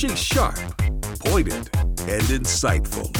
She's sharp, pointed, and insightful.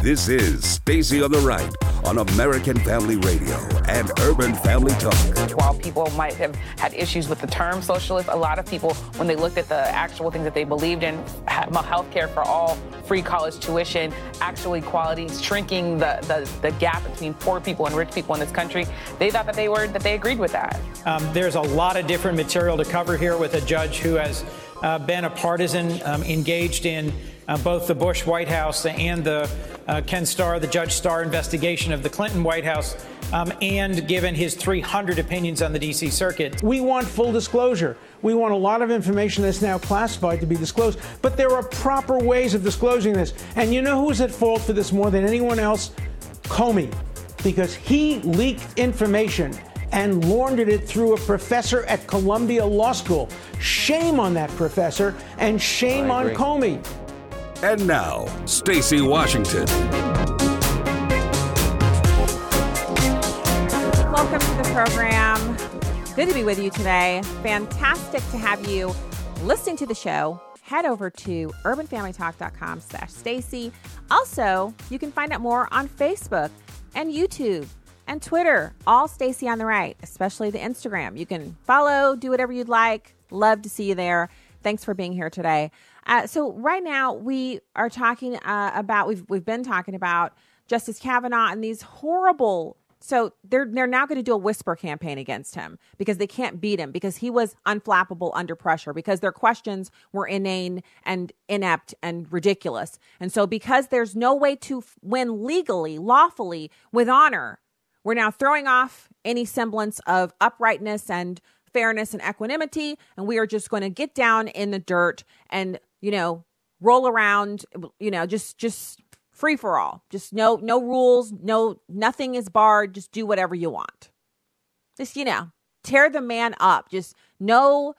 This is Stacy on the Right on American Family Radio and Urban Family Talk. While people might have had issues with the term socialist, a lot of people, when they looked at the actual things that they believed in, health care for all, free college tuition, actual equality, shrinking the, the, the, gap between poor people and rich people in this country, they thought that they were that they agreed with that. Um, there's a lot of different material to cover here with a judge who has uh, been a partisan, um, engaged in uh, both the Bush White House and the uh, Ken Starr, the Judge Starr investigation of the Clinton White House, um, and given his 300 opinions on the D.C. Circuit. We want full disclosure. We want a lot of information that's now classified to be disclosed, but there are proper ways of disclosing this. And you know who's at fault for this more than anyone else? Comey, because he leaked information and laundered it through a professor at Columbia Law School. Shame on that professor and shame on Comey. And now, Stacy Washington. Welcome to the program. Good to be with you today. Fantastic to have you listening to the show. Head over to urbanfamilytalk.com slash Stacy. Also, you can find out more on Facebook and YouTube and Twitter, all Stacy on the right, especially the Instagram. You can follow, do whatever you'd like. Love to see you there. Thanks for being here today. Uh, so right now we are talking uh, about we've we've been talking about Justice Kavanaugh and these horrible. So they're they're now going to do a whisper campaign against him because they can't beat him because he was unflappable under pressure because their questions were inane and inept and ridiculous. And so because there's no way to win legally, lawfully with honor, we're now throwing off any semblance of uprightness and fairness and equanimity and we are just going to get down in the dirt and you know, roll around, you know, just just free for all. Just no no rules, no nothing is barred, just do whatever you want. Just, you know, tear the man up. Just no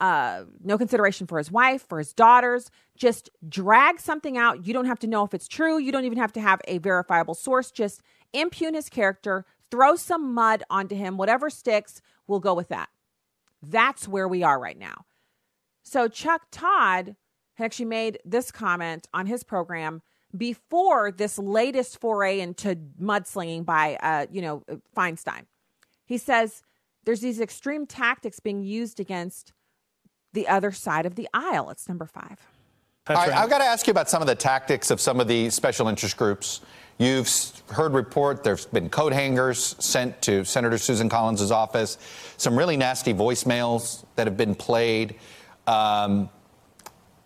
uh, no consideration for his wife, for his daughters. Just drag something out. You don't have to know if it's true. You don't even have to have a verifiable source. Just impugn his character, throw some mud onto him. Whatever sticks, we'll go with that. That's where we are right now. So Chuck Todd had actually made this comment on his program before this latest foray into mudslinging by, uh, you know, Feinstein. He says there's these extreme tactics being used against the other side of the aisle. It's number five. Right. I've got to ask you about some of the tactics of some of the special interest groups. You've heard report there's been coat hangers sent to Senator Susan Collins' office, some really nasty voicemails that have been played. Um,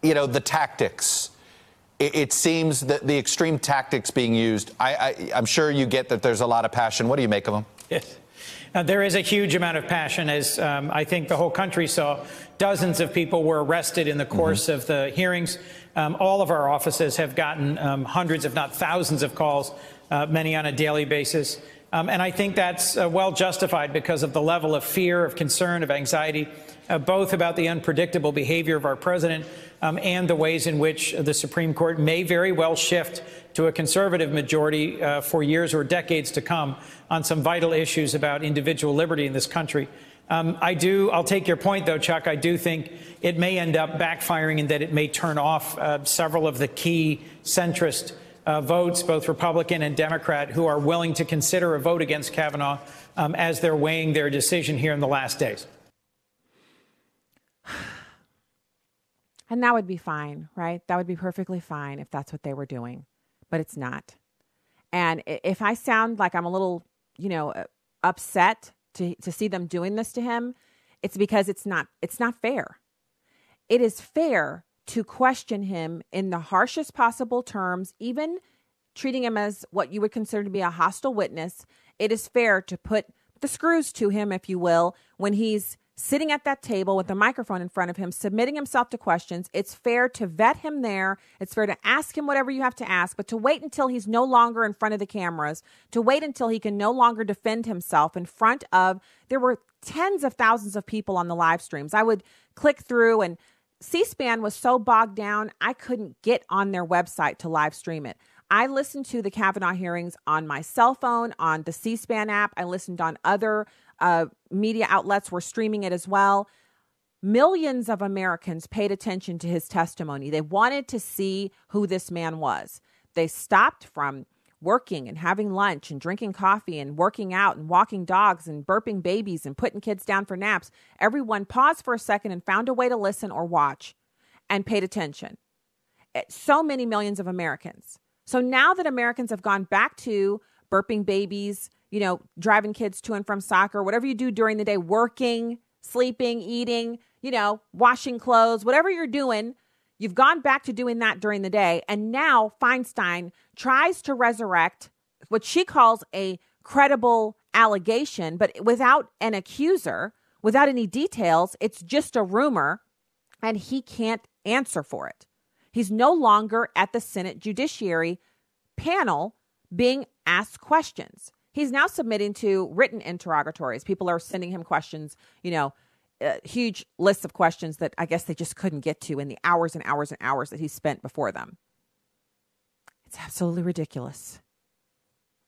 you know, the tactics. It, it, seems that the extreme tactics being used, I, I, am sure you get that there's a lot of passion. What do you make of them? Yes. Now, there is a huge amount of passion, as um, I think the whole country saw. Dozens of people were arrested in the mm-hmm. course mm-hmm. of the hearings. Um, all of our offices have gotten um, hundreds, if not thousands, of calls, uh, many on a daily basis. Um, and I think that's uh, well justified because of the level of fear, of concern, of anxiety, uh, both about the unpredictable behavior of our president, um, and the ways in which the Supreme Court may very well shift to a conservative majority uh, for years or decades to come on some vital issues about individual liberty in this country. Um, I do, I'll take your point though, Chuck. I do think it may end up backfiring in that it may turn off uh, several of the key centrist uh, votes, both Republican and Democrat, who are willing to consider a vote against Kavanaugh um, as they're weighing their decision here in the last days. And that would be fine, right? That would be perfectly fine if that's what they were doing, but it's not. And if I sound like I'm a little, you know, uh, upset to, to see them doing this to him, it's because it's not it's not fair. It is fair to question him in the harshest possible terms, even treating him as what you would consider to be a hostile witness. It is fair to put the screws to him, if you will, when he's sitting at that table with a microphone in front of him, submitting himself to questions. It's fair to vet him there. It's fair to ask him whatever you have to ask, but to wait until he's no longer in front of the cameras, to wait until he can no longer defend himself in front of, there were tens of thousands of people on the live streams. I would click through and C SPAN was so bogged down, I couldn't get on their website to live stream it. I listened to the Kavanaugh hearings on my cell phone, on the C SPAN app. I listened on other uh, media outlets were streaming it as well. Millions of Americans paid attention to his testimony. They wanted to see who this man was. They stopped from working and having lunch and drinking coffee and working out and walking dogs and burping babies and putting kids down for naps. Everyone paused for a second and found a way to listen or watch and paid attention. Eh, so many millions of Americans. So now that Americans have gone back to burping babies, you know, driving kids to and from soccer, whatever you do during the day, working, sleeping, eating, you know, washing clothes, whatever you're doing, you've gone back to doing that during the day. And now Feinstein tries to resurrect what she calls a credible allegation, but without an accuser, without any details. It's just a rumor, and he can't answer for it. He's no longer at the Senate Judiciary panel being asked questions. He's now submitting to written interrogatories. People are sending him questions, you know, uh, huge lists of questions that I guess they just couldn't get to in the hours and hours and hours that he spent before them. It's absolutely ridiculous.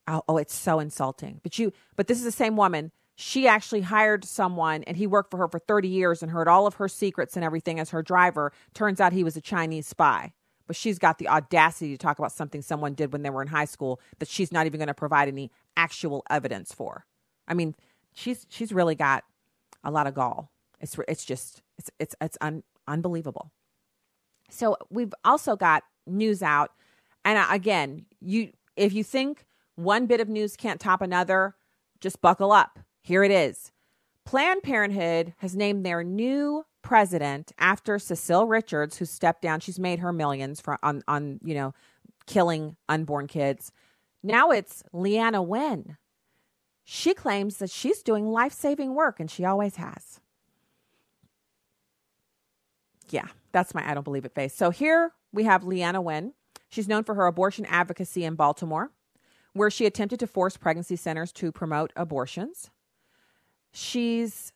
Oh, oh, it's so insulting. But you, but this is the same woman. She actually hired someone, and he worked for her for 30 years and heard all of her secrets and everything as her driver. Turns out he was a Chinese spy but she's got the audacity to talk about something someone did when they were in high school that she's not even going to provide any actual evidence for. I mean, she's she's really got a lot of gall. It's it's just it's it's it's un, unbelievable. So we've also got news out, and again, you if you think one bit of news can't top another, just buckle up. Here it is. Planned Parenthood has named their new president after Cecile Richards, who stepped down. She's made her millions for, on, on, you know, killing unborn kids. Now it's Leana Wen. She claims that she's doing life saving work, and she always has. Yeah, that's my I don't believe it face. So here we have Leana Wen. She's known for her abortion advocacy in Baltimore, where she attempted to force pregnancy centers to promote abortions. She's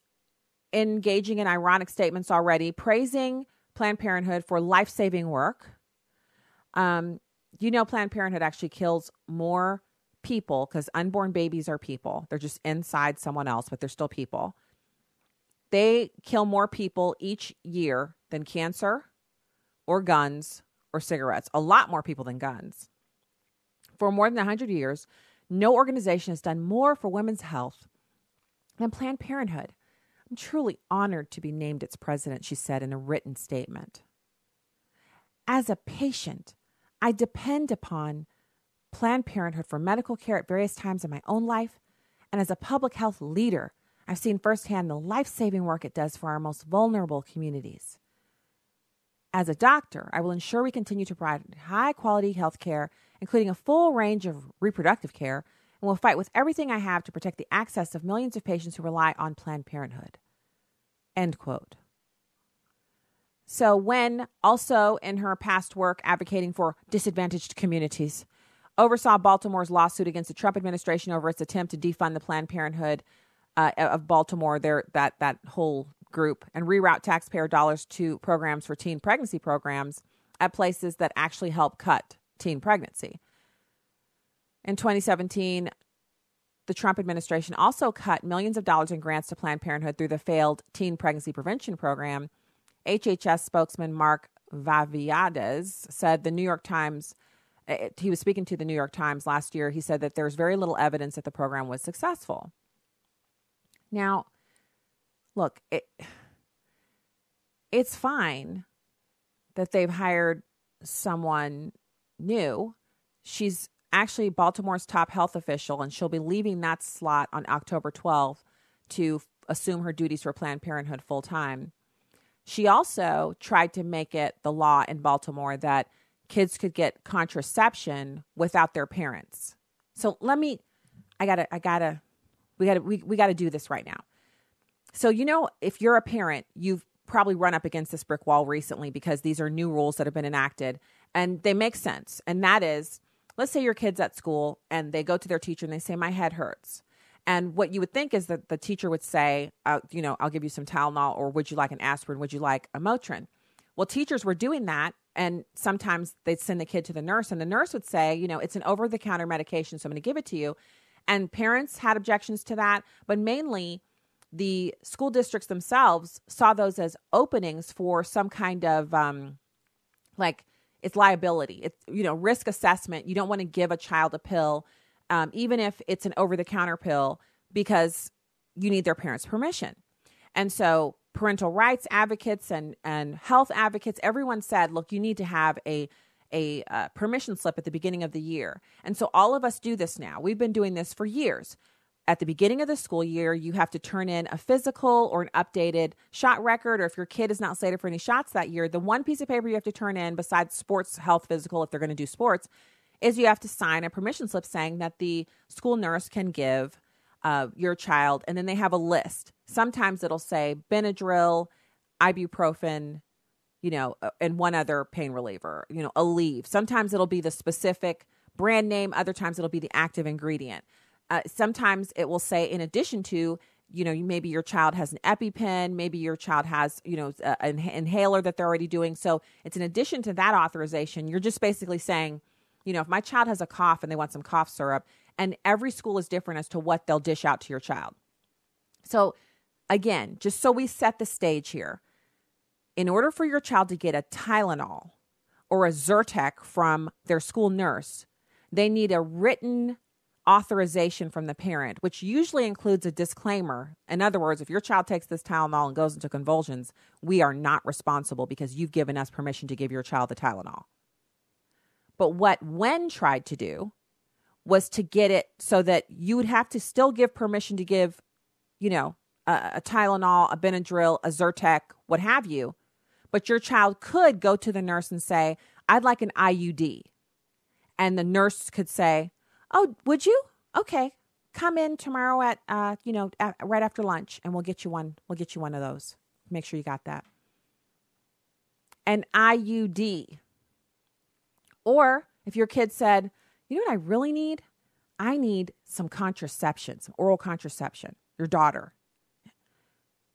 engaging in ironic statements already, praising Planned Parenthood for life saving work. Um, you know, Planned Parenthood actually kills more people because unborn babies are people. They're just inside someone else, but they're still people. They kill more people each year than cancer or guns or cigarettes, a lot more people than guns. For more than 100 years, no organization has done more for women's health than Planned Parenthood. I'm truly honored to be named its president, she said in a written statement. As a patient, I depend upon Planned Parenthood for medical care at various times in my own life. And as a public health leader, I've seen firsthand the life saving work it does for our most vulnerable communities. As a doctor, I will ensure we continue to provide high quality health care, including a full range of reproductive care, and will fight with everything I have to protect the access of millions of patients who rely on Planned Parenthood. End quote. So, Wen also in her past work advocating for disadvantaged communities, oversaw Baltimore's lawsuit against the Trump administration over its attempt to defund the Planned Parenthood uh, of Baltimore, there that that whole group, and reroute taxpayer dollars to programs for teen pregnancy programs at places that actually help cut teen pregnancy. In 2017, the Trump administration also cut millions of dollars in grants to Planned Parenthood through the failed teen pregnancy prevention program. HHS spokesman Mark Vafiades said the New York Times, eh, he was speaking to the New York Times last year. He said that there's very little evidence that the program was successful. Now, look, it, it's fine that they've hired someone new. She's actually Baltimore's top health official, and she'll be leaving that slot on October 12th to f- assume her duties for Planned Parenthood full time. She also tried to make it the law in Baltimore that kids could get contraception without their parents. So let me, I gotta, I gotta, we gotta, we, we gotta do this right now. So, you know, if you're a parent, you've probably run up against this brick wall recently because these are new rules that have been enacted and they make sense. And that is, let's say your kid's at school and they go to their teacher and they say, My head hurts. And what you would think is that the teacher would say, uh, you know, I'll give you some Tylenol, or would you like an aspirin? Would you like a Motrin? Well, teachers were doing that. And sometimes they'd send the kid to the nurse, and the nurse would say, you know, it's an over the counter medication, so I'm going to give it to you. And parents had objections to that. But mainly, the school districts themselves saw those as openings for some kind of um, like it's liability. It's you know risk assessment. You don't want to give a child a pill, um, even if it's an over the counter pill, because you need their parents' permission. And so parental rights advocates and and health advocates, everyone said, look, you need to have a a uh, permission slip at the beginning of the year. And so all of us do this now. We've been doing this for years at the beginning of the school year, you have to turn in a physical or an updated shot record, or if your kid is not slated for any shots that year, the one piece of paper you have to turn in, besides sports health physical, if they're going to do sports, is you have to sign a permission slip saying that the school nurse can give uh, your child, and then they have a list. Sometimes it'll say Benadryl, ibuprofen, you know, uh, and one other pain reliever, you know, Aleve. Sometimes it'll be the specific brand name, other times it'll be the active ingredient. Uh, sometimes it will say, in addition to, you know, maybe your child has an EpiPen, maybe your child has, you know, an inhaler that they're already doing. So it's in addition to that authorization, you're just basically saying, you know, if my child has a cough and they want some cough syrup, and every school is different as to what they'll dish out to your child. So, again, just so we set the stage here, in order for your child to get a Tylenol or a Zyrtec from their school nurse, they need a written authorization from the parent, which usually includes a disclaimer. In other words, if your child takes this Tylenol and goes into convulsions, we are not responsible because you've given us permission to give your child the Tylenol. But what Wen tried to do was to get it so that you would have to still give permission to give, you know, a, a Tylenol, a Benadryl, a Zyrtec, what have you. But your child could go to the nurse and say, I'd like an IUD. And the nurse could say, Oh, would you? Okay. Come in tomorrow at uh, you know, at, right after lunch and we'll get you one. We'll get you one of those. Make sure you got that. An IUD. Or if your kid said, "You know what I really need? I need some contraception, some oral contraception." Your daughter,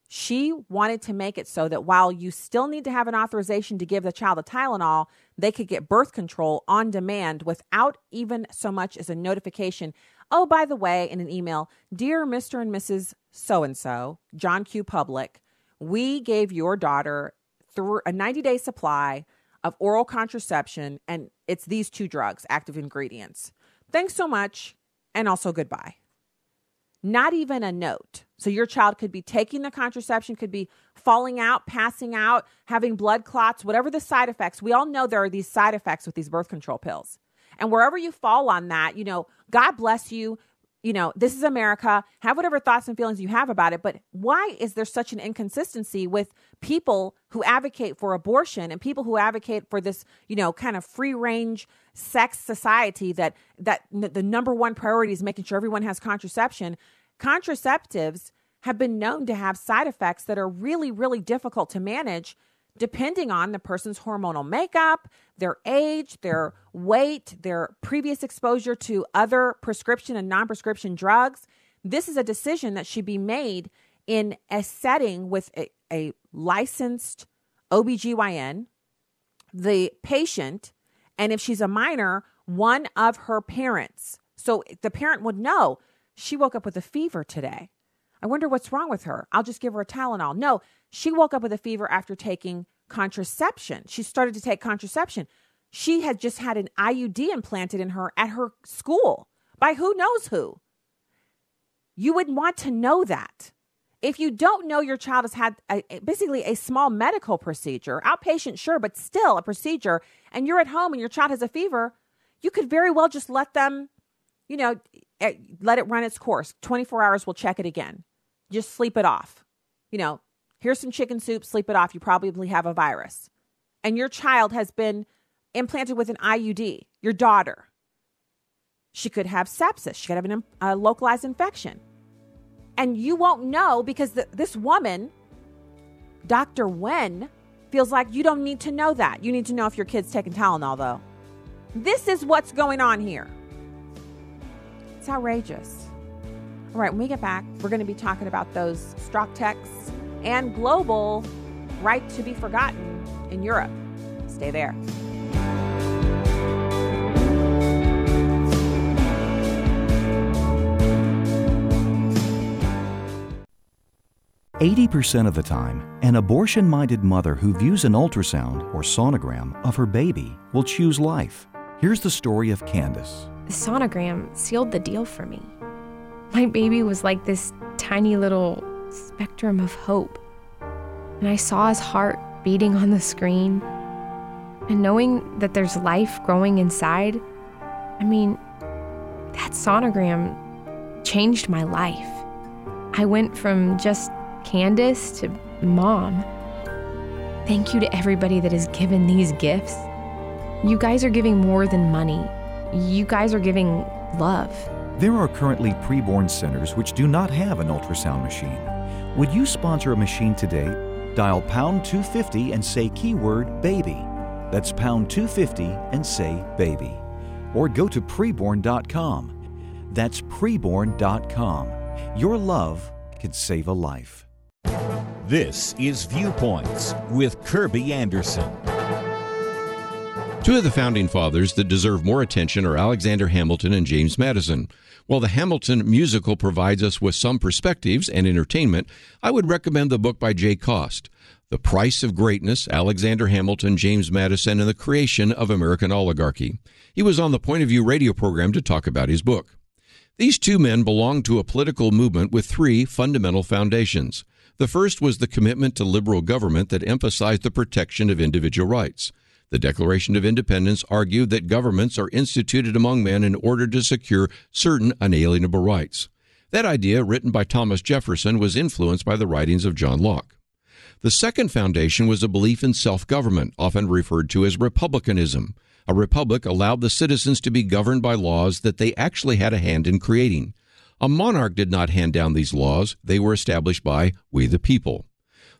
she wanted to make it so that while you still need to have an authorization to give the child a Tylenol, they could get birth control on demand without even so much as a notification. Oh, by the way, in an email, dear Mr. and Mrs. So and so, John Q. Public, we gave your daughter through a 90 day supply of oral contraception, and it's these two drugs, active ingredients. Thanks so much, and also goodbye not even a note. So your child could be taking the contraception, could be falling out, passing out, having blood clots, whatever the side effects. We all know there are these side effects with these birth control pills. And wherever you fall on that, you know, God bless you you know, this is America. Have whatever thoughts and feelings you have about it. But why is there such an inconsistency with people who advocate for abortion and people who advocate for this, you know, kind of free range sex society that that the number one priority is making sure everyone has contraception? Contraceptives have been known to have side effects that are really, really difficult to manage depending on the person's hormonal makeup, their age, their weight, their previous exposure to other prescription and non prescription drugs. This is a decision that should be made in a setting with a, a licensed OBGYN, the patient, and if she's a minor, one of her parents. So the parent would know she woke up with a fever today. I wonder what's wrong with her. I'll just give her a Tylenol. No, she woke up with a fever after taking contraception. She started to take contraception. She had just had an IUD implanted in her at her school by who knows who. You would want to know that. If you don't know your child has had a, basically a small medical procedure, outpatient, sure, but still a procedure, and you're at home and your child has a fever, you could very well just let them, you know, eh, let it run its course. 24 hours, we'll check it again. Just sleep it off. You know, Here's some chicken soup, sleep it off. You probably have a virus. And your child has been implanted with an IUD, your daughter. She could have sepsis, she could have an, a localized infection. And you won't know because the, this woman, Dr. Wen, feels like you don't need to know that. You need to know if your kid's taking Tylenol, though. This is what's going on here. Outrageous. All right, when we get back, we're going to be talking about those Strzok texts and global right to be forgotten in Europe. Stay there. 80% of the time, an abortion minded mother who views an ultrasound or sonogram of her baby will choose life. Here's the story of Candace. The sonogram sealed the deal for me. My baby was like this tiny little spectrum of hope. And I saw his heart beating on the screen. And knowing that there's life growing inside, I mean, that sonogram changed my life. I went from just Candace to mom. Thank you to everybody that has given these gifts. You guys are giving more than money. You guys are giving love. There are currently preborn centers which do not have an ultrasound machine. Would you sponsor a machine today? Dial pound 250 and say keyword baby. That's pound 250 and say baby. Or go to preborn.com. That's preborn.com. Your love can save a life. This is Viewpoints with Kirby Anderson. Two of the founding fathers that deserve more attention are Alexander Hamilton and James Madison. While the Hamilton musical provides us with some perspectives and entertainment, I would recommend the book by Jay Cost. The Price of Greatness, Alexander Hamilton, James Madison, and the Creation of American Oligarchy. He was on the Point of View radio program to talk about his book. These two men belonged to a political movement with three fundamental foundations. The first was the commitment to liberal government that emphasized the protection of individual rights. The Declaration of Independence argued that governments are instituted among men in order to secure certain unalienable rights. That idea, written by Thomas Jefferson, was influenced by the writings of John Locke. The second foundation was a belief in self government, often referred to as republicanism. A republic allowed the citizens to be governed by laws that they actually had a hand in creating. A monarch did not hand down these laws, they were established by we the people.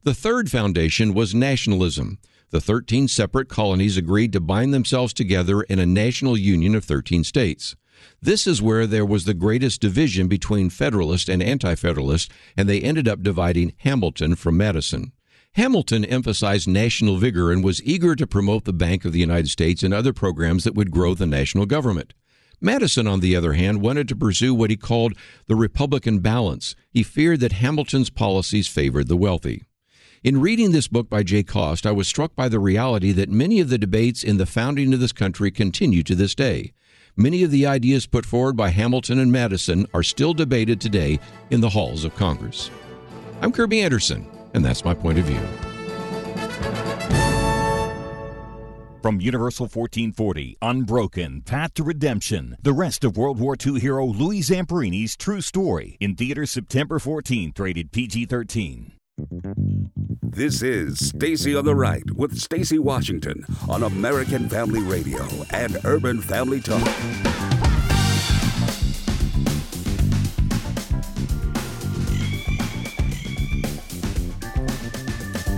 The third foundation was nationalism. The 13 separate colonies agreed to bind themselves together in a national union of 13 states. This is where there was the greatest division between Federalist and Anti Federalist, and they ended up dividing Hamilton from Madison. Hamilton emphasized national vigor and was eager to promote the Bank of the United States and other programs that would grow the national government. Madison, on the other hand, wanted to pursue what he called the Republican balance. He feared that Hamilton's policies favored the wealthy. In reading this book by Jay Cost, I was struck by the reality that many of the debates in the founding of this country continue to this day. Many of the ideas put forward by Hamilton and Madison are still debated today in the halls of Congress. I'm Kirby Anderson and that's my point of view. From Universal 1440, Unbroken, Path to Redemption, the rest of World War II hero Louis Zamperini's true story in theaters September 14th, rated PG 13. This is Stacy on the Right with Stacy Washington on American Family Radio and Urban Family Talk.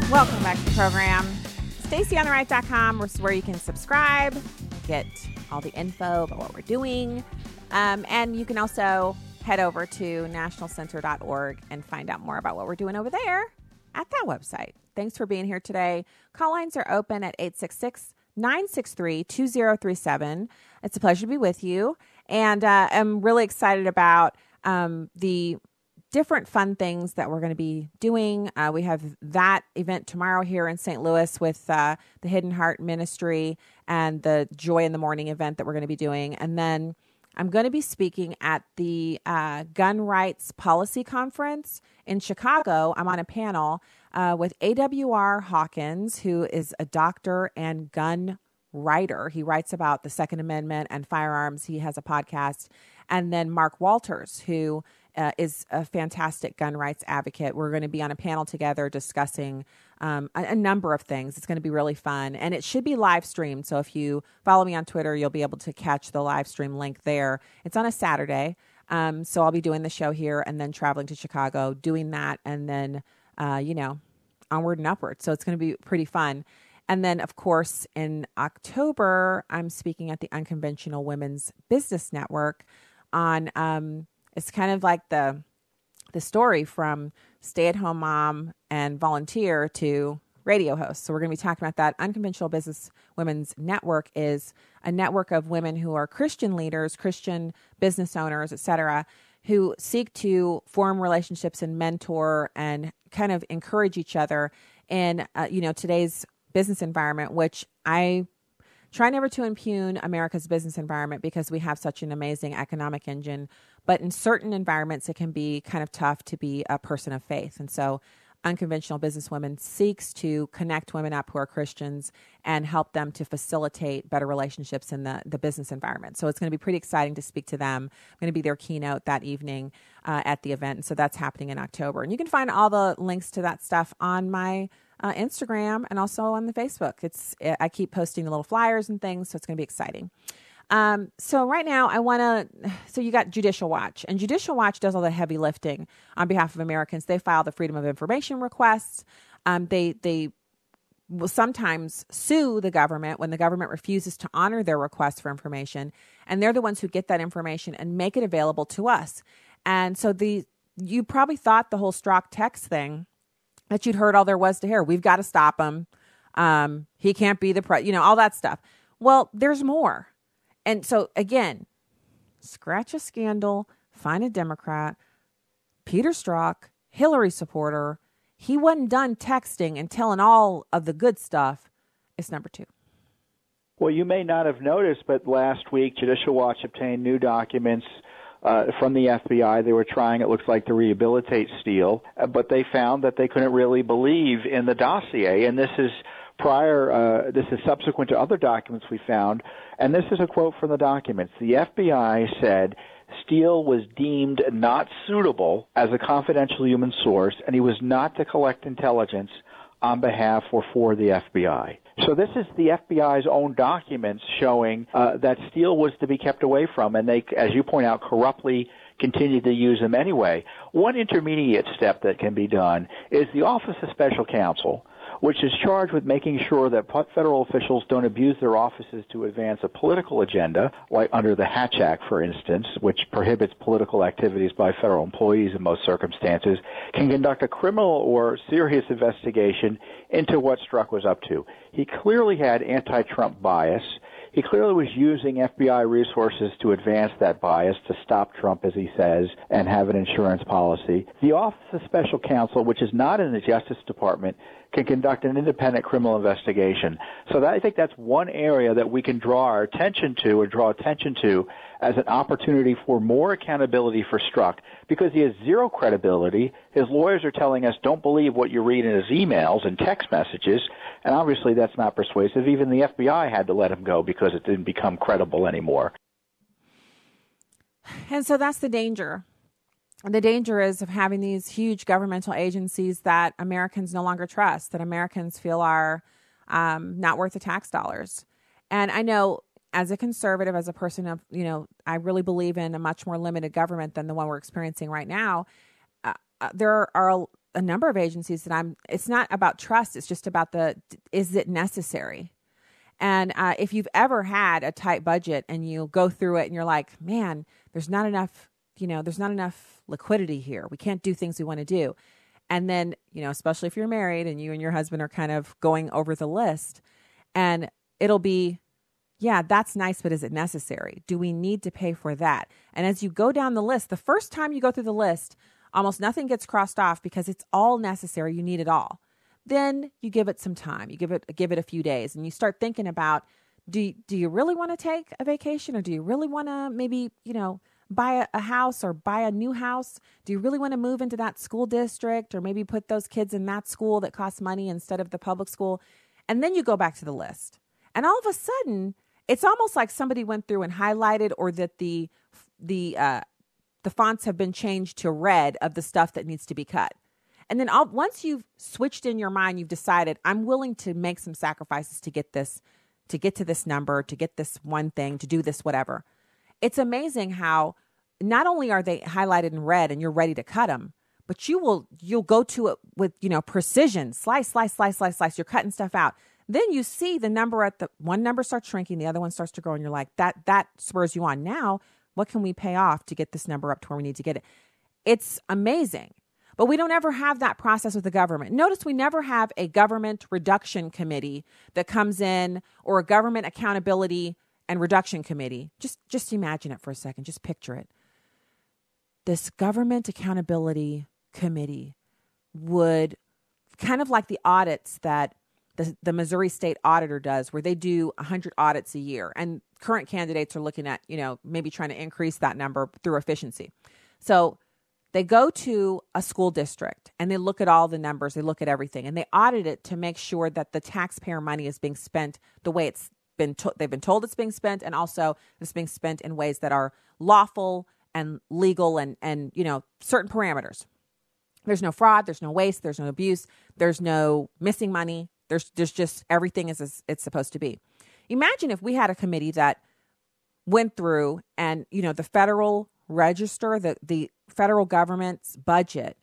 Welcome back to the program. StacyOnTheRight.com is where you can subscribe, get all the info about what we're doing, um, and you can also head over to nationalcenter.org and find out more about what we're doing over there at that website. Thanks for being here today. Call lines are open at 866 963 2037. It's a pleasure to be with you. And uh, I'm really excited about um, the different fun things that we're going to be doing. Uh, we have that event tomorrow here in St. Louis with uh, the Hidden Heart Ministry and the Joy in the Morning event that we're going to be doing. And then I'm going to be speaking at the uh, Gun Rights Policy Conference in Chicago. I'm on a panel uh, with A.W.R. Hawkins, who is a doctor and gun writer. He writes about the Second Amendment and firearms. He has a podcast. And then Mark Walters, who uh, is a fantastic gun rights advocate. We're going to be on a panel together discussing um, a, a, number of things. It's going to be really fun, and it should be live streamed. So if you follow me on Twitter, you'll be able to catch the live stream link there. It's on a Saturday, um, so I'll be doing the show here and then traveling to Chicago, doing that, and then uh, you know, onward and upward. So it's going to be pretty fun. And then, of course, in October, I'm speaking at the Unconventional Women's Business Network on um, it's kind of like the the story from stay at home mom and volunteer to radio host. So we're going to be talking about that. Unconventional Business Women's Network is a network of women who are Christian leaders, Christian business owners, etc., who seek to form relationships and mentor and kind of encourage each other in uh, you know today's business environment, which I try never to impugn America's business environment because we have such an amazing economic engine. But in certain environments, it can be kind of tough to be a person of faith. And so Unconventional Businesswomen seeks to connect women up who are Christians and help them to facilitate better relationships in the, the business environment. So it's going to be pretty exciting to speak to them. I'm going to be their keynote that evening uh, at the event. And so that's happening in October. And you can find all the links to that stuff on my uh, Instagram and also on the Facebook. It's I keep posting the little flyers and things, so it's going to be exciting. Um, so right now, I want to. So you got Judicial Watch, and Judicial Watch does all the heavy lifting on behalf of Americans. They file the Freedom of Information requests. Um, they they will sometimes sue the government when the government refuses to honor their request for information, and they're the ones who get that information and make it available to us. And so the you probably thought the whole Strzok text thing that you'd heard all there was to hear. We've got to stop him. Um, he can't be the pre, you know, all that stuff. Well, there's more. And so again, scratch a scandal, find a Democrat, Peter Strzok, Hillary supporter. He wasn't done texting and telling all of the good stuff. It's number two. Well, you may not have noticed, but last week Judicial Watch obtained new documents uh, from the FBI. They were trying, it looks like, to rehabilitate Steele, uh, but they found that they couldn't really believe in the dossier. And this is prior, uh, this is subsequent to other documents we found, and this is a quote from the documents. The FBI said Steele was deemed not suitable as a confidential human source, and he was not to collect intelligence on behalf or for the FBI. So this is the FBI's own documents showing uh, that Steele was to be kept away from, and they, as you point out, corruptly continued to use them anyway. One intermediate step that can be done is the Office of Special Counsel which is charged with making sure that federal officials don't abuse their offices to advance a political agenda, like under the Hatch Act, for instance, which prohibits political activities by federal employees in most circumstances, can conduct a criminal or serious investigation into what Strzok was up to. He clearly had anti-Trump bias. He clearly was using FBI resources to advance that bias, to stop Trump, as he says, and have an insurance policy. The Office of Special Counsel, which is not in the Justice Department, can conduct an independent criminal investigation. So that, I think that's one area that we can draw our attention to or draw attention to as an opportunity for more accountability for Strzok because he has zero credibility. His lawyers are telling us don't believe what you read in his emails and text messages, and obviously that's not persuasive. Even the FBI had to let him go because it didn't become credible anymore. And so that's the danger the danger is of having these huge governmental agencies that Americans no longer trust, that Americans feel are um, not worth the tax dollars. And I know as a conservative, as a person of, you know, I really believe in a much more limited government than the one we're experiencing right now. Uh, uh there are a, a number of agencies that I'm, it's not about trust, it's just about the, is it necessary? And uh, if you've ever had a tight budget and you go through it and you're like, man, there's not enough, you know, there's not enough liquidity here. We can't do things we want to do. And then, you know, especially if you're married and you and your husband are kind of going over the list, and it'll be, yeah, that's nice, but is it necessary? Do we need to pay for that? And as you go down the list, the first time you go through the list, almost nothing gets crossed off because it's all necessary. You need it all. Then you give it some time. You give it give it a few days, and you start thinking about do do you really want to take a vacation, or do you really want to maybe you know buy a, a house or buy a new house? Do you really want to move into that school district or maybe put those kids in that school that costs money instead of the public school? And then you go back to the list. And all of a sudden, it's almost like somebody went through and highlighted or that the the uh, the fonts have been changed to red of the stuff that needs to be cut. And then once you've switched in your mind, you've decided I'm willing to make some sacrifices to get this to get to this number, to get this one thing, to do this whatever it's amazing how not only are they highlighted in red and you're ready to cut them, but you will you'll go to it with you know precision, slice, slice, slice, slice, slice. You're cutting stuff out. Then you see the number at the one number starts shrinking, the other one starts to grow, and you're like, that that spurs you on. Now, what can we pay off to get this number up to where we need to get it? It's amazing. But we don't ever have that process with the government. Notice we never have a government reduction committee that comes in or a government accountability and reduction committee. Just just imagine it for a second. Just picture it. This government accountability committee would kind of like the audits that the, the Missouri State Auditor does, where they do 100 audits a year. And current candidates are looking at, you know, maybe trying to increase that number through efficiency. So they go to a school district and they look at all the numbers, they look at everything, and they audit it to make sure that the taxpayer money is being spent the way it's been to- they've been told it's being spent, and also it's being spent in ways that are lawful and legal and and you know certain parameters. There's no fraud, there's no waste, there's no abuse, there's no missing money. There's there's just everything is as it's supposed to be. Imagine if we had a committee that went through and you know the federal register the the federal government's budget,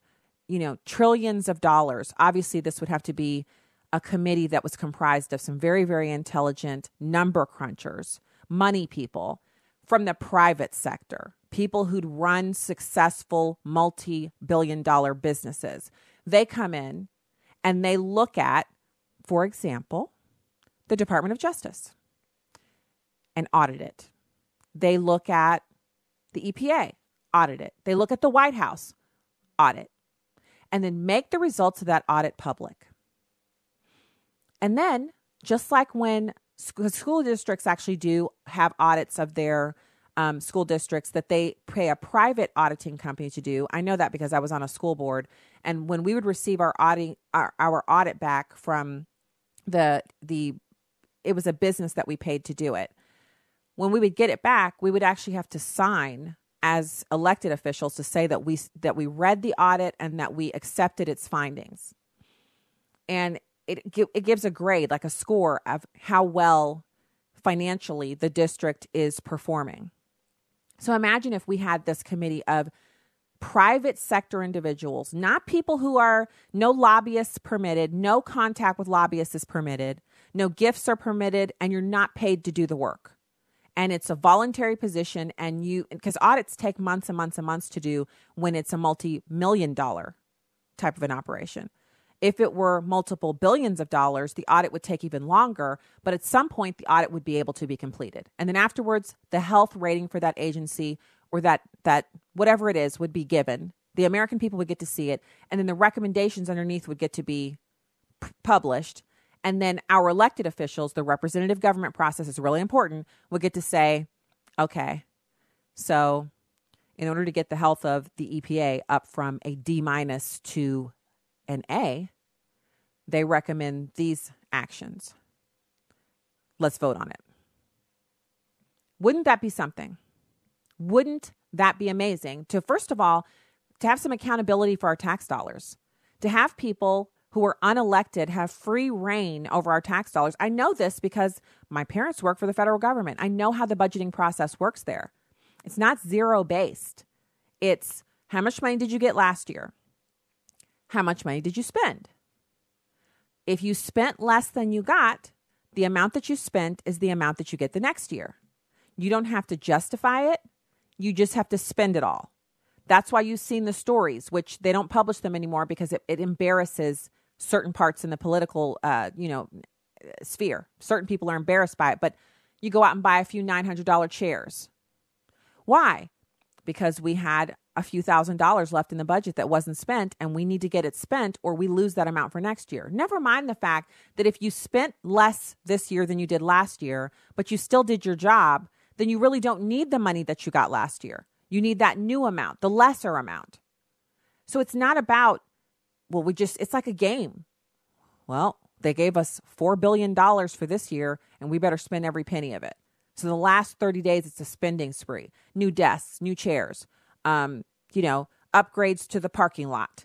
you know, trillions of dollars. Obviously this would have to be a committee that was comprised of some very very intelligent number crunchers, money people from the private sector, people who'd run successful multi-billion dollar businesses. They come in and they look at for example, the Department of Justice and audit it. They look at the EPA, audit it. They look at the White House, audit, and then make the results of that audit public. And then, just like when school districts actually do have audits of their um, school districts that they pay a private auditing company to do. I know that because I was on a school board, and when we would receive our audit our, our audit back from the the it was a business that we paid to do it. When we would get it back, we would actually have to sign as elected officials to say that we that we read the audit and that we accepted its findings. And it it gives a grade like a score of how well financially the district is performing. So imagine if we had this committee of private sector individuals, not people who are no lobbyists permitted, no contact with lobbyists is permitted, no gifts are permitted, and you're not paid to do the work. And it's a voluntary position, and you because audits take months and months and months to do when it's a multi million dollar type of an operation. If it were multiple billions of dollars, the audit would take even longer, but at some point, the audit would be able to be completed. And then afterwards, the health rating for that agency or that that whatever it is would be given. The American people would get to see it, and then the recommendations underneath would get to be p- published. And then our elected officials, the representative government process is really important, would get to say, okay, so in order to get the health of the EPA up from a D minus to an A, they recommend these actions. Let's vote on it. Wouldn't that be something? Wouldn't that be amazing to, first of all, to have some accountability for our tax dollars, to have people who are unelected have free reign over our tax dollars? I know this because my parents work for the federal government. I know how the budgeting process works there. It's not zero based, it's how much money did you get last year? How much money did you spend? If you spent less than you got, the amount that you spent is the amount that you get the next year. You don't have to justify it. You just have to spend it all. That's why you've seen the stories, which they don't publish them anymore because it, it embarrasses certain parts in the political, uh, you know, sphere. Certain people are embarrassed by it, but you go out and buy a few $900 chairs. Why? Because we had a few thousand dollars left in the budget that wasn't spent and we need to get it spent or we lose that amount for next year. Never mind the fact that if you spent less this year than you did last year, but you still did your job, then you really don't need the money that you got last year. You need that new amount, the lesser amount. So it's not about, well, we just, it's like a game. Well, they gave us $4 billion for this year, and we better spend every penny of it. So the last 30 days, it's a spending spree. New desks, new chairs, um, you know, upgrades to the parking lot,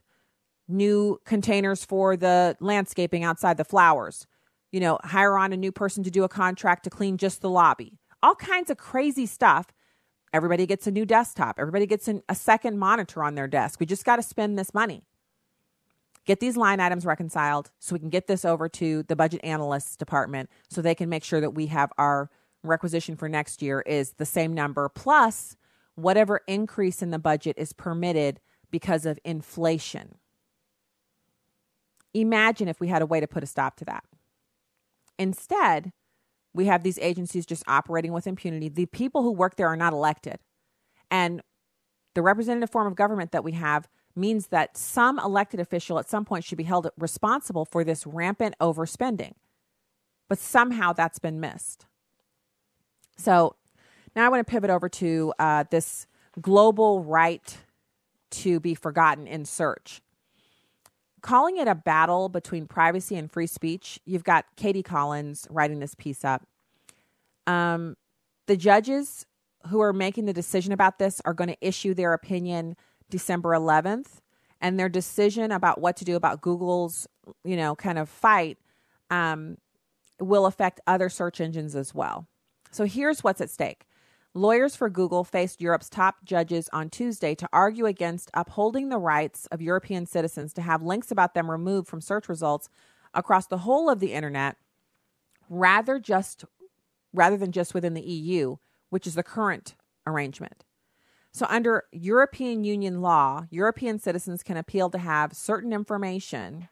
new containers for the landscaping outside the flowers, you know, hire on a new person to do a contract to clean just the lobby all kinds of crazy stuff. Everybody gets a new desktop. Everybody gets an, a second monitor on their desk. We just got to spend this money. Get these line items reconciled so we can get this over to the budget analysts department so they can make sure that we have our requisition for next year is the same number plus whatever increase in the budget is permitted because of inflation. Imagine if we had a way to put a stop to that. Instead, we have these agencies just operating with impunity. The people who work there are not elected. And the representative form of government that we have means that some elected official at some point should be held responsible for this rampant overspending. But somehow that's been missed. So now I want to pivot over to uh, this global right to be forgotten in search. Calling it a battle between privacy and free speech, you've got Katie Collins writing this piece up. Um, the judges who are making the decision about this are going to issue their opinion December 11th, and their decision about what to do about Google's, you know, kind of fight um, will affect other search engines as well. So here's what's at stake. Lawyers for Google faced Europe's top judges on Tuesday to argue against upholding the rights of European citizens to have links about them removed from search results across the whole of the internet rather just rather than just within the EU, which is the current arrangement. So under European Union law, European citizens can appeal to have certain information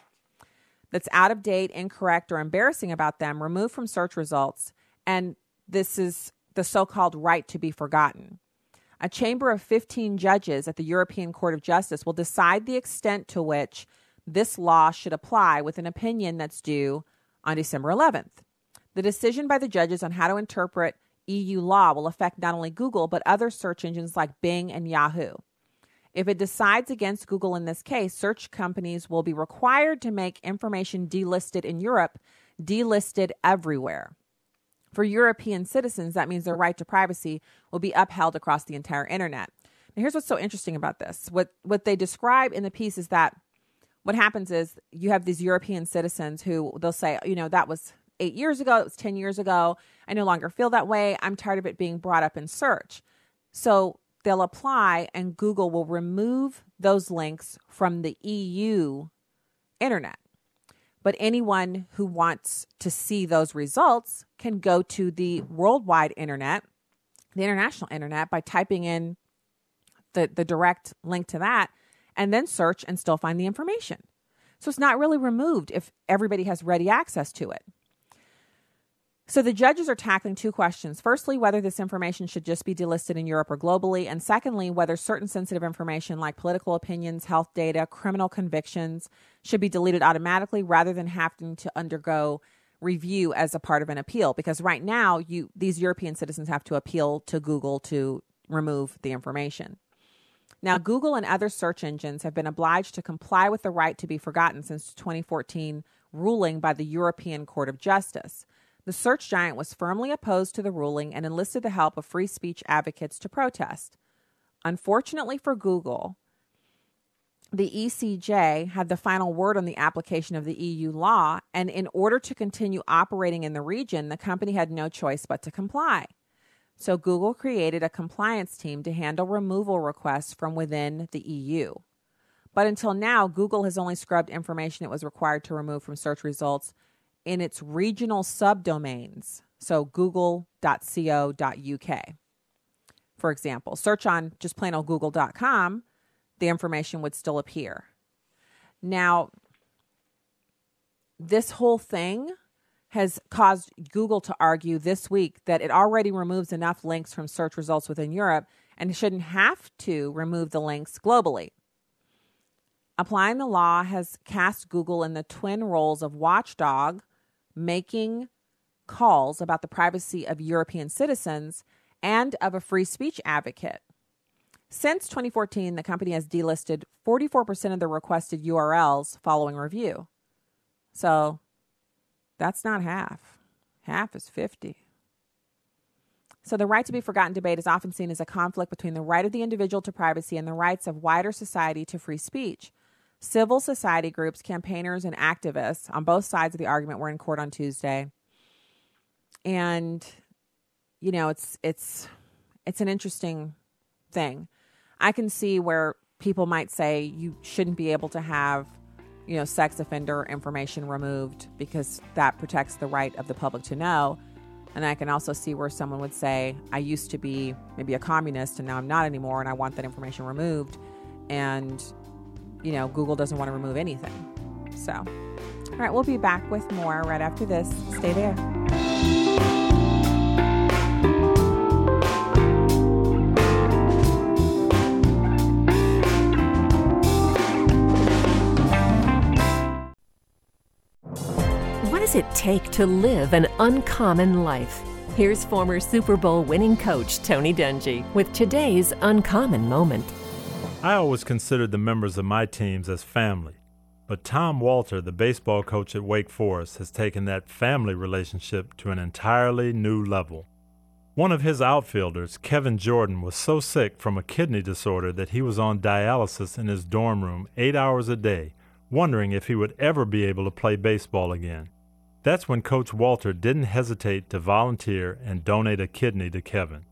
that's out of date, incorrect, or embarrassing about them removed from search results and this is the so called right to be forgotten. A chamber of 15 judges at the European Court of Justice will decide the extent to which this law should apply with an opinion that's due on December 11th. The decision by the judges on how to interpret EU law will affect not only Google, but other search engines like Bing and Yahoo. If it decides against Google in this case, search companies will be required to make information delisted in Europe delisted everywhere. For European citizens, that means their right to privacy will be upheld across the entire internet. Now, here's what's so interesting about this. What what they describe in the piece is that what happens is you have these European citizens who they'll say, you know, that was eight years ago, it was 10 years ago. I no longer feel that way. I'm tired of it being brought up in search. So they'll apply, and Google will remove those links from the EU internet. But anyone who wants to see those results can go to the worldwide internet, the international internet, by typing in the, the direct link to that and then search and still find the information. So it's not really removed if everybody has ready access to it. So the judges are tackling two questions. Firstly, whether this information should just be delisted in Europe or globally. And secondly, whether certain sensitive information like political opinions, health data, criminal convictions should be deleted automatically rather than having to undergo review as a part of an appeal. Because right now, you these European citizens have to appeal to Google to remove the information. Now, Google and other search engines have been obliged to comply with the right to be forgotten since 2014 ruling by the European Court of Justice. The search giant was firmly opposed to the ruling and enlisted the help of free speech advocates to protest. Unfortunately for Google, the ECJ had the final word on the application of the EU law, and in order to continue operating in the region, the company had no choice but to comply. So Google created a compliance team to handle removal requests from within the EU. But until now, Google has only scrubbed information it was required to remove from search results in its regional subdomains, so google.co.uk. For example, search on just plain old google.com, the information would still appear. Now, this whole thing has caused Google to argue this week that it already removes enough links from search results within Europe and shouldn't have to remove the links globally. Applying the law has cast Google in the twin roles of watchdog making calls about the privacy of European citizens and of a free speech advocate. Since 2014, the company has delisted 44% of the requested URLs following review. So that's not half. Half is 50. So the right to be forgotten debate is often seen as a conflict between the right of the individual to privacy and the rights of wider society to free speech. Civil society groups, campaigners, and activists on both sides of the argument were in court on Tuesday. And you know, it's it's it's an interesting thing. I can see where people might say you shouldn't be able to have, you know, sex offender information removed because that protects the right of the public to know. And I can also see where someone would say, I used to be maybe a communist and now I'm not anymore and I want that information removed. And you know, Google doesn't want to remove anything. So, all right, we'll be back with more right after this. Stay there. What does it take to live an uncommon life? Here's former Super Bowl winning coach Tony Dungy with today's uncommon moment. I always considered the members of my teams as family. But Tom Walter, the baseball coach at Wake Forest, has taken that family relationship to an entirely new level. One of his outfielders, Kevin Jordan, was so sick from a kidney disorder that he was on dialysis in his dorm room eight hours a day, wondering if he would ever be able to play baseball again. That's when Coach Walter didn't hesitate to volunteer and donate a kidney to Kevin.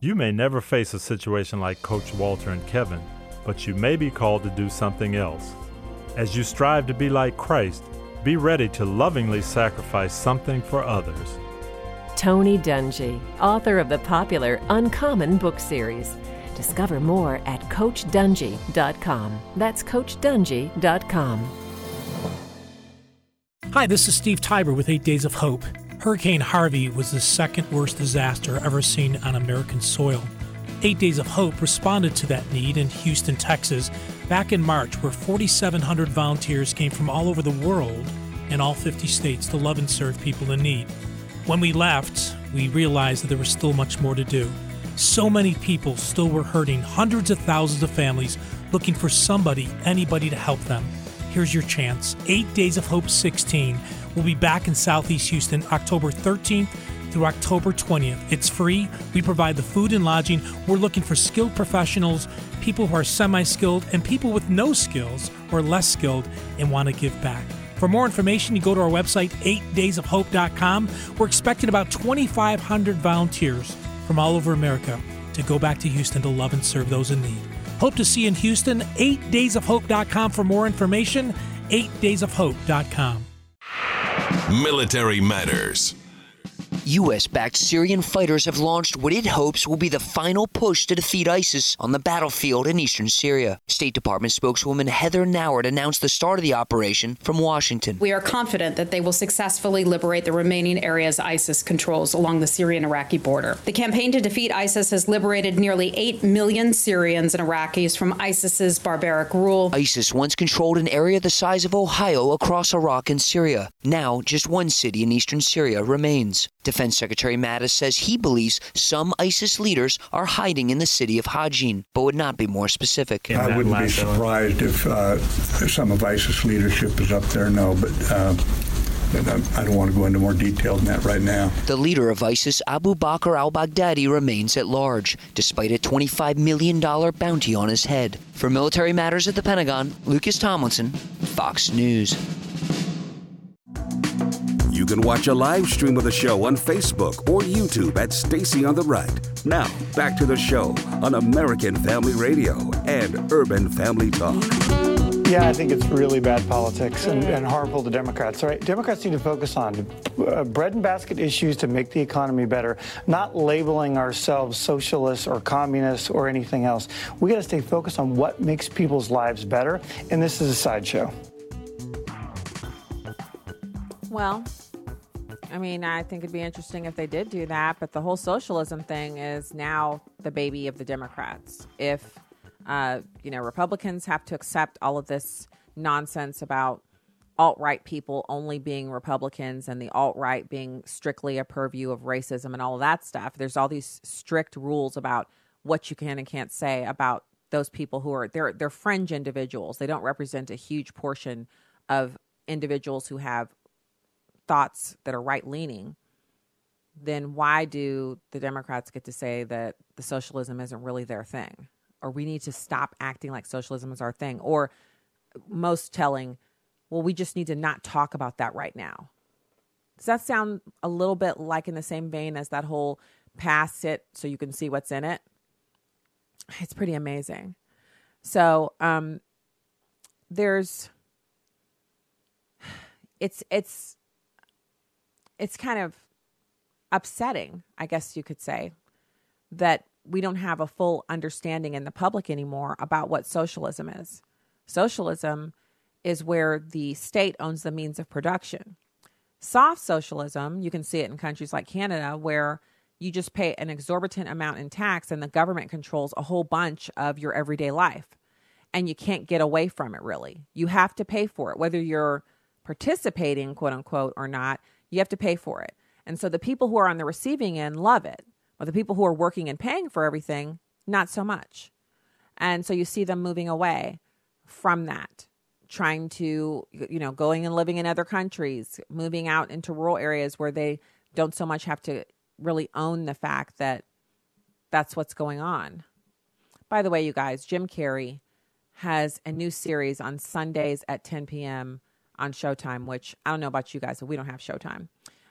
You may never face a situation like Coach Walter and Kevin, but you may be called to do something else. As you strive to be like Christ, be ready to lovingly sacrifice something for others. Tony Dungy, author of the popular Uncommon book series. Discover more at CoachDungy.com. That's CoachDungy.com. Hi, this is Steve Tybor with Eight Days of Hope. Hurricane Harvey was the second worst disaster ever seen on American soil. Eight Days of Hope responded to that need in Houston, Texas, back in March, where 4,700 volunteers came from all over the world and all 50 states to love and serve people in need. When we left, we realized that there was still much more to do. So many people still were hurting, hundreds of thousands of families looking for somebody, anybody to help them. Here's your chance. 8 Days of Hope 16 will be back in Southeast Houston October 13th through October 20th. It's free. We provide the food and lodging. We're looking for skilled professionals, people who are semi skilled, and people with no skills or less skilled and want to give back. For more information, you go to our website, 8daysofhope.com. We're expecting about 2,500 volunteers from all over America to go back to Houston to love and serve those in need. Hope to see you in Houston. 8daysofhope.com for more information. 8daysofhope.com. Military Matters. U.S. backed Syrian fighters have launched what it hopes will be the final push to defeat ISIS on the battlefield in eastern Syria. State Department spokeswoman Heather Nauert announced the start of the operation from Washington. We are confident that they will successfully liberate the remaining areas ISIS controls along the Syrian Iraqi border. The campaign to defeat ISIS has liberated nearly 8 million Syrians and Iraqis from ISIS's barbaric rule. ISIS once controlled an area the size of Ohio across Iraq and Syria. Now, just one city in eastern Syria remains. Defense Secretary Mattis says he believes some ISIS leaders are hiding in the city of Hajin, but would not be more specific. I wouldn't be surprised if uh, some of ISIS leadership is up there, no, but. Uh, I don't want to go into more detail than that right now. The leader of ISIS, Abu Bakr al Baghdadi, remains at large, despite a $25 million bounty on his head. For Military Matters at the Pentagon, Lucas Tomlinson, Fox News. You can watch a live stream of the show on Facebook or YouTube at Stacy on the Right. Now, back to the show on American Family Radio and Urban Family Talk. Yeah, I think it's really bad politics and, and harmful to Democrats. All right, Democrats need to focus on uh, bread and basket issues to make the economy better, not labeling ourselves socialists or communists or anything else. We got to stay focused on what makes people's lives better, and this is a sideshow. Well, I mean, I think it'd be interesting if they did do that, but the whole socialism thing is now the baby of the Democrats. If, uh, you know, Republicans have to accept all of this nonsense about alt right people only being Republicans and the alt right being strictly a purview of racism and all of that stuff, there's all these strict rules about what you can and can't say about those people who are they're they're fringe individuals. They don't represent a huge portion of individuals who have thoughts that are right leaning, then why do the Democrats get to say that the socialism isn't really their thing? Or we need to stop acting like socialism is our thing? Or most telling, well, we just need to not talk about that right now. Does that sound a little bit like in the same vein as that whole pass it so you can see what's in it? It's pretty amazing. So, um, there's, it's, it's, it's kind of upsetting, I guess you could say, that we don't have a full understanding in the public anymore about what socialism is. Socialism is where the state owns the means of production. Soft socialism, you can see it in countries like Canada, where you just pay an exorbitant amount in tax and the government controls a whole bunch of your everyday life. And you can't get away from it really. You have to pay for it, whether you're participating, quote unquote, or not, you have to pay for it. And so the people who are on the receiving end love it, but the people who are working and paying for everything, not so much. And so you see them moving away from that, trying to, you know, going and living in other countries, moving out into rural areas where they don't so much have to really own the fact that that's what's going on. By the way, you guys, Jim Carrey has a new series on Sundays at 10 p.m. on Showtime, which I don't know about you guys, but we don't have Showtime.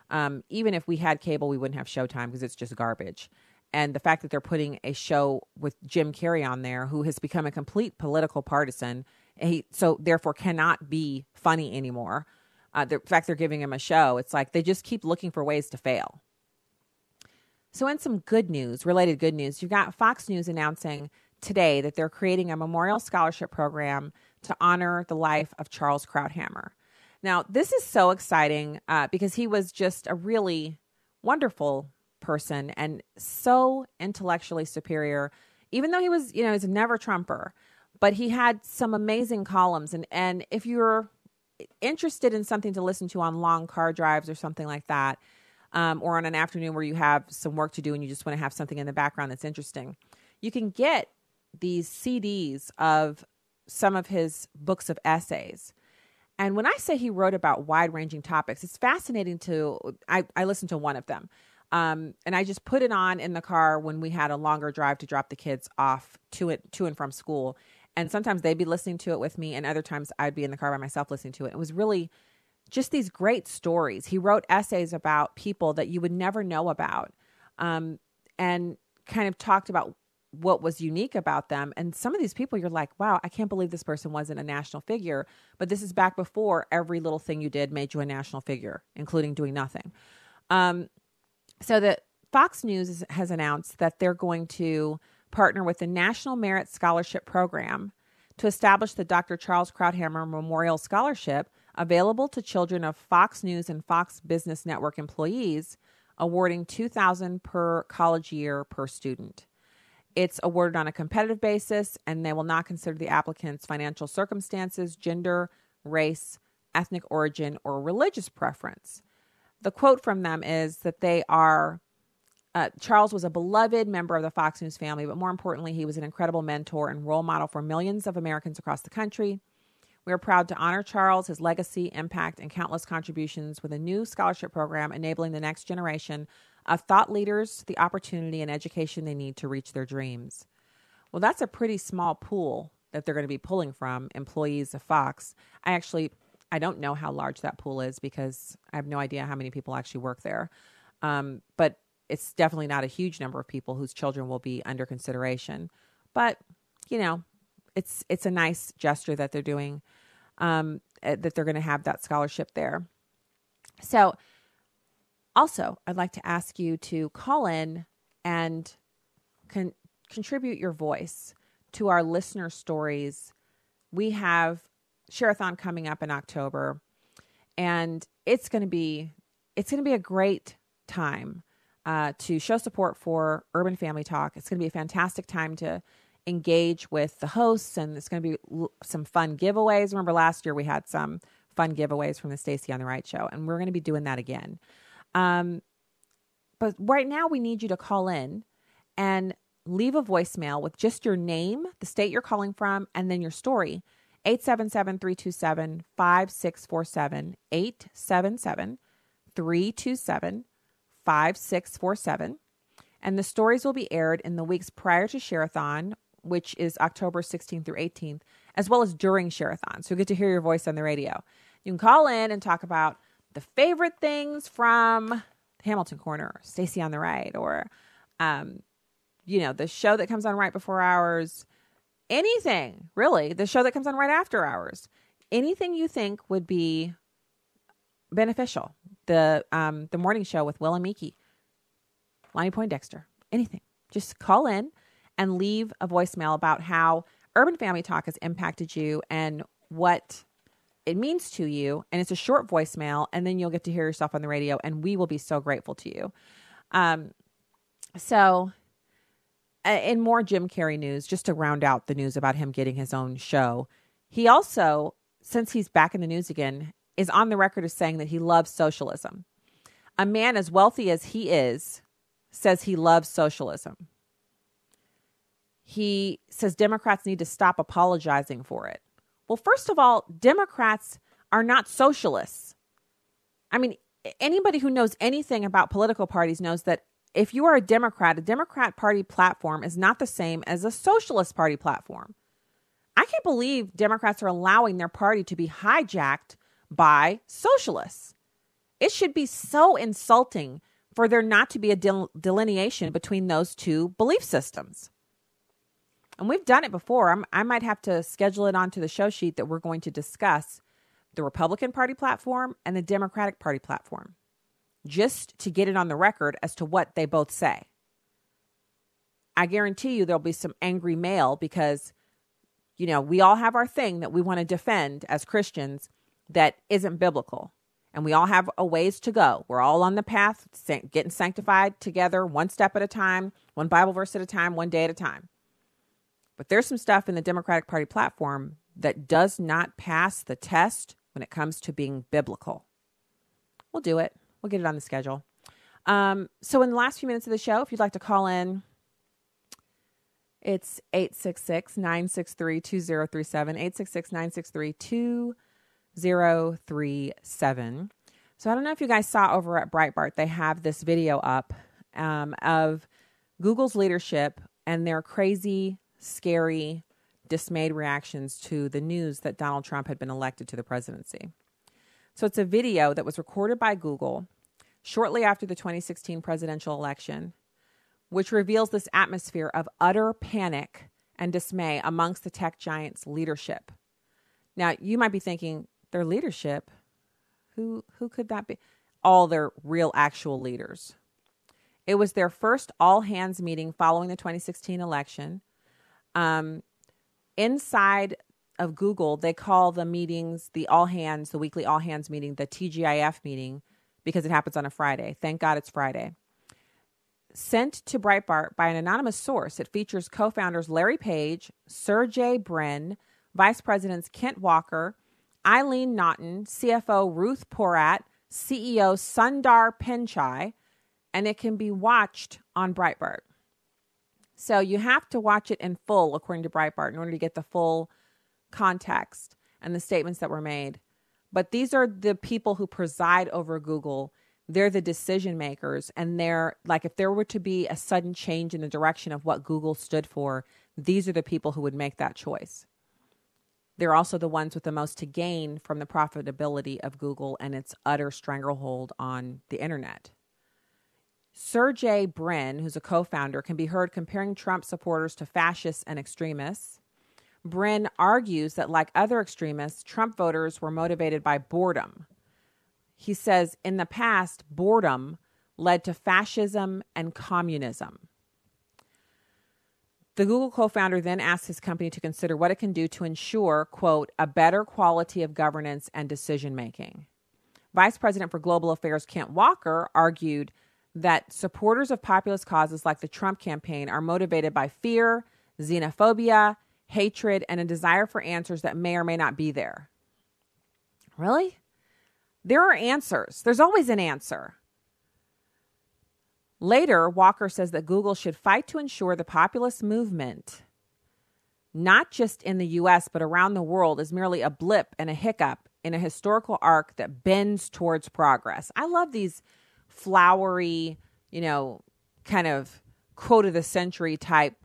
Um, even if we had cable, we wouldn't have Showtime because it's just garbage. And the fact that they're putting a show with Jim Carrey on there, who has become a complete political partisan, he so therefore cannot be funny anymore. Uh, the fact they're giving him a show, it's like they just keep looking for ways to fail. So, in some good news, related good news, you've got Fox News announcing today that they're creating a memorial scholarship program to honor the life of Charles Krauthammer. Now, this is so exciting uh, because he was just a really wonderful person and so intellectually superior, even though he was, you know, he's never Trumper, but he had some amazing columns. And, and if you're interested in something to listen to on long car drives or something like that, um, or on an afternoon where you have some work to do and you just want to have something in the background that's interesting, you can get these CDs of some of his books of essays. And when I say he wrote about wide ranging topics, it's fascinating to, I, I listened to one of them. Um, and I just put it on in the car when we had a longer drive to drop the kids off to it to and from school. And sometimes they'd be listening to it with me, and other times I'd be in the car by myself listening to it. It was really just these great stories. He wrote essays about people that you would never know about, um, and kind of talked about what was unique about them. And some of these people, you're like, wow, I can't believe this person wasn't a national figure. But this is back before every little thing you did made you a national figure, including doing nothing. Um, so that Fox News has announced that they're going to partner with the National Merit Scholarship Program to establish the Dr. Charles Krauthammer Memorial Scholarship available to children of Fox News and Fox Business Network employees, awarding 2000 per college year per student. It's awarded on a competitive basis, and they will not consider the applicant's financial circumstances, gender, race, ethnic origin, or religious preference. The quote from them is that they are uh, Charles was a beloved member of the Fox News family, but more importantly, he was an incredible mentor and role model for millions of Americans across the country. We are proud to honor Charles, his legacy, impact, and countless contributions with a new scholarship program enabling the next generation of thought leaders the opportunity and education they need to reach their dreams. Well, that's a pretty small pool that they're going to be pulling from employees of Fox. I actually I don't know how large that pool is because I have no idea how many people actually work there. Um, but it's definitely not a huge number of people whose children will be under consideration. But you know, it's it's a nice gesture that they're doing um, eh, that they're going to have that scholarship there. So, also, I'd like to ask you to call in and con- contribute your voice to our listener stories. We have Shareathon coming up in October, and it's going to be it's going to be a great time uh, to show support for Urban Family Talk. It's going to be a fantastic time to engage with the hosts, and it's going to be l- some fun giveaways. Remember last year we had some fun giveaways from the Stacy on the Right show, and we're going to be doing that again. Um, but right now we need you to call in and leave a voicemail with just your name, the state you're calling from, and then your story. 877 327 5647. 877 327 5647. And the stories will be aired in the weeks prior to Shareathon which is October 16th through 18th, as well as during Shareathon. So you get to hear your voice on the radio. You can call in and talk about the favorite things from Hamilton Corner, Stacy on the Right, or, um, you know, the show that comes on right before ours, anything really, the show that comes on right after ours, anything you think would be beneficial. The um, the morning show with Will and Miki, Lonnie Poindexter, anything. Just call in and leave a voicemail about how Urban Family Talk has impacted you and what it means to you. And it's a short voicemail, and then you'll get to hear yourself on the radio, and we will be so grateful to you. Um, so, in more Jim Carrey news, just to round out the news about him getting his own show, he also, since he's back in the news again, is on the record as saying that he loves socialism. A man as wealthy as he is says he loves socialism. He says Democrats need to stop apologizing for it. Well, first of all, Democrats are not socialists. I mean, anybody who knows anything about political parties knows that if you are a Democrat, a Democrat Party platform is not the same as a Socialist Party platform. I can't believe Democrats are allowing their party to be hijacked by socialists. It should be so insulting for there not to be a del- delineation between those two belief systems. And we've done it before. I'm, i might have to schedule it onto the show sheet that we're going to discuss the Republican Party platform and the Democratic Party platform, just to get it on the record as to what they both say. I guarantee you there'll be some angry mail because, you know, we all have our thing that we want to defend as Christians that isn't biblical. And we all have a ways to go. We're all on the path, getting sanctified together, one step at a time, one Bible verse at a time, one day at a time. But there's some stuff in the Democratic Party platform that does not pass the test when it comes to being biblical. We'll do it. We'll get it on the schedule. Um, so, in the last few minutes of the show, if you'd like to call in, it's 866 963 2037. 866 963 2037. So, I don't know if you guys saw over at Breitbart, they have this video up um, of Google's leadership and their crazy, scary dismayed reactions to the news that Donald Trump had been elected to the presidency. So it's a video that was recorded by Google shortly after the 2016 presidential election, which reveals this atmosphere of utter panic and dismay amongst the tech giant's leadership. Now, you might be thinking, their leadership? Who who could that be? All their real actual leaders. It was their first all hands meeting following the 2016 election. Um, inside of Google, they call the meetings the all hands, the weekly all hands meeting, the TGIF meeting, because it happens on a Friday. Thank God it's Friday. Sent to Breitbart by an anonymous source, it features co founders Larry Page, Sergey Brin, Vice Presidents Kent Walker, Eileen Naughton, CFO Ruth Porat, CEO Sundar Pichai, and it can be watched on Breitbart. So you have to watch it in full, according to Breitbart, in order to get the full context and the statements that were made. But these are the people who preside over Google. They're the decision makers. And they're like, if there were to be a sudden change in the direction of what Google stood for, these are the people who would make that choice. They're also the ones with the most to gain from the profitability of Google and its utter stranglehold on the internet. Sergey Brin, who's a co founder, can be heard comparing Trump supporters to fascists and extremists. Brin argues that, like other extremists, Trump voters were motivated by boredom. He says in the past, boredom led to fascism and communism. The Google co founder then asked his company to consider what it can do to ensure, quote, a better quality of governance and decision making. Vice President for Global Affairs Kent Walker argued that supporters of populist causes like the Trump campaign are motivated by fear, xenophobia, hatred, and a desire for answers that may or may not be there. Really? There are answers. There's always an answer. Later, Walker says that Google should fight to ensure the populist movement, not just in the US, but around the world, is merely a blip and a hiccup in a historical arc that bends towards progress. I love these flowery, you know, kind of quote of the century type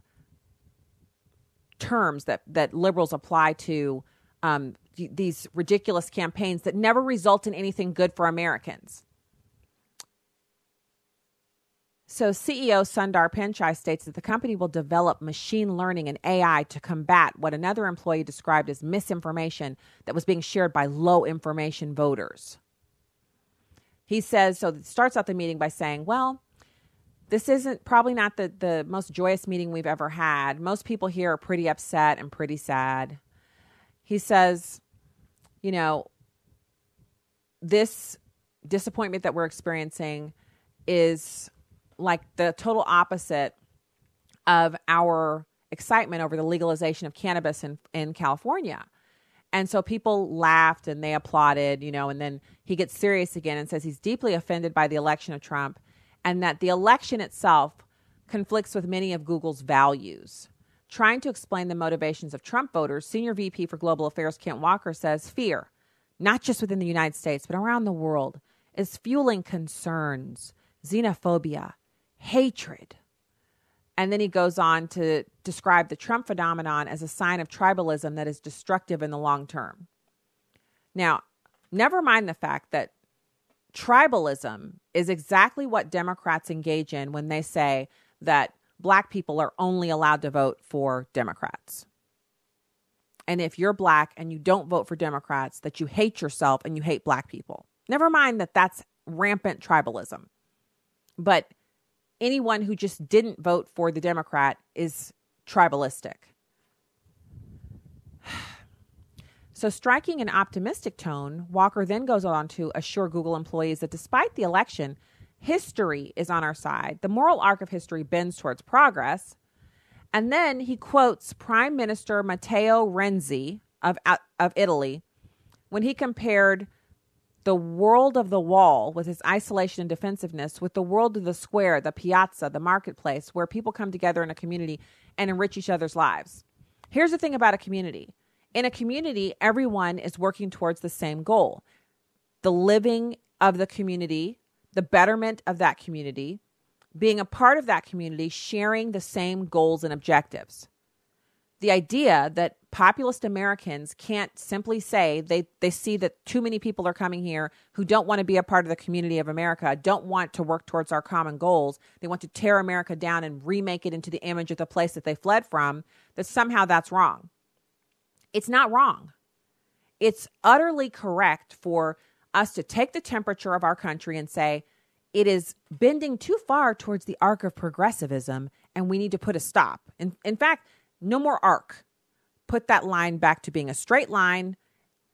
terms that that liberals apply to um, these ridiculous campaigns that never result in anything good for Americans. So, CEO Sundar Pichai states that the company will develop machine learning and AI to combat what another employee described as misinformation that was being shared by low information voters. He says, so it starts out the meeting by saying, well, this isn't probably not the, the most joyous meeting we've ever had. Most people here are pretty upset and pretty sad. He says, you know, this disappointment that we're experiencing is like the total opposite of our excitement over the legalization of cannabis in, in California. And so people laughed and they applauded, you know, and then he gets serious again and says he's deeply offended by the election of Trump and that the election itself conflicts with many of Google's values. Trying to explain the motivations of Trump voters, Senior VP for Global Affairs Kent Walker says fear, not just within the United States, but around the world, is fueling concerns, xenophobia, hatred. And then he goes on to describe the Trump phenomenon as a sign of tribalism that is destructive in the long term. Now, never mind the fact that tribalism is exactly what Democrats engage in when they say that black people are only allowed to vote for Democrats. And if you're black and you don't vote for Democrats, that you hate yourself and you hate black people. Never mind that that's rampant tribalism. But anyone who just didn't vote for the Democrat is tribalistic. So, striking an optimistic tone, Walker then goes on to assure Google employees that despite the election, history is on our side. The moral arc of history bends towards progress. And then he quotes Prime Minister Matteo Renzi of, of Italy when he compared the world of the wall with its isolation and defensiveness with the world of the square, the piazza, the marketplace, where people come together in a community and enrich each other's lives. Here's the thing about a community in a community, everyone is working towards the same goal the living of the community, the betterment of that community, being a part of that community, sharing the same goals and objectives. The idea that populist Americans can't simply say they, they see that too many people are coming here who don't want to be a part of the community of America, don't want to work towards our common goals. They want to tear America down and remake it into the image of the place that they fled from, that somehow that's wrong. It's not wrong. It's utterly correct for us to take the temperature of our country and say, it is bending too far towards the arc of progressivism and we need to put a stop. In, in fact, no more arc. Put that line back to being a straight line,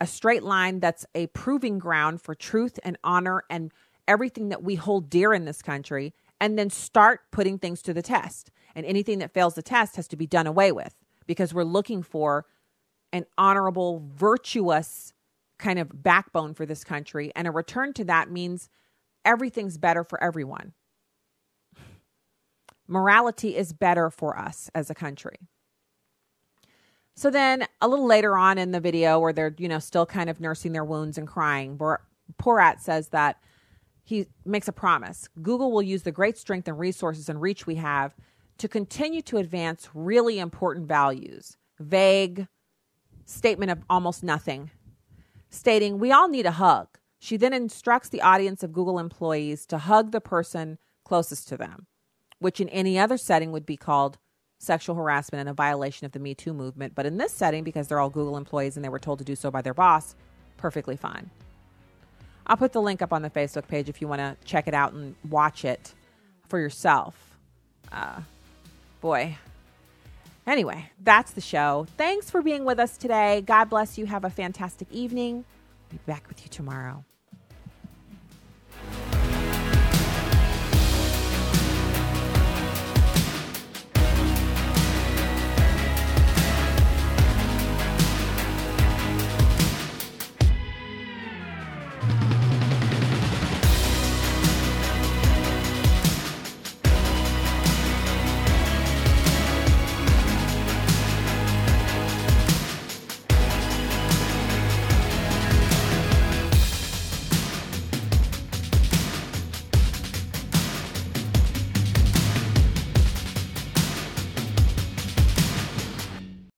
a straight line that's a proving ground for truth and honor and everything that we hold dear in this country, and then start putting things to the test. And anything that fails the test has to be done away with because we're looking for an honorable, virtuous kind of backbone for this country. And a return to that means everything's better for everyone. Morality is better for us as a country. So then a little later on in the video where they're, you know, still kind of nursing their wounds and crying, Porat says that he makes a promise. Google will use the great strength and resources and reach we have to continue to advance really important values. Vague, statement of almost nothing, stating, We all need a hug. She then instructs the audience of Google employees to hug the person closest to them, which in any other setting would be called sexual harassment and a violation of the Me Too movement. But in this setting, because they're all Google employees and they were told to do so by their boss, perfectly fine. I'll put the link up on the Facebook page if you want to check it out and watch it for yourself. Uh, boy, Anyway, that's the show. Thanks for being with us today. God bless you. Have a fantastic evening. Be back with you tomorrow.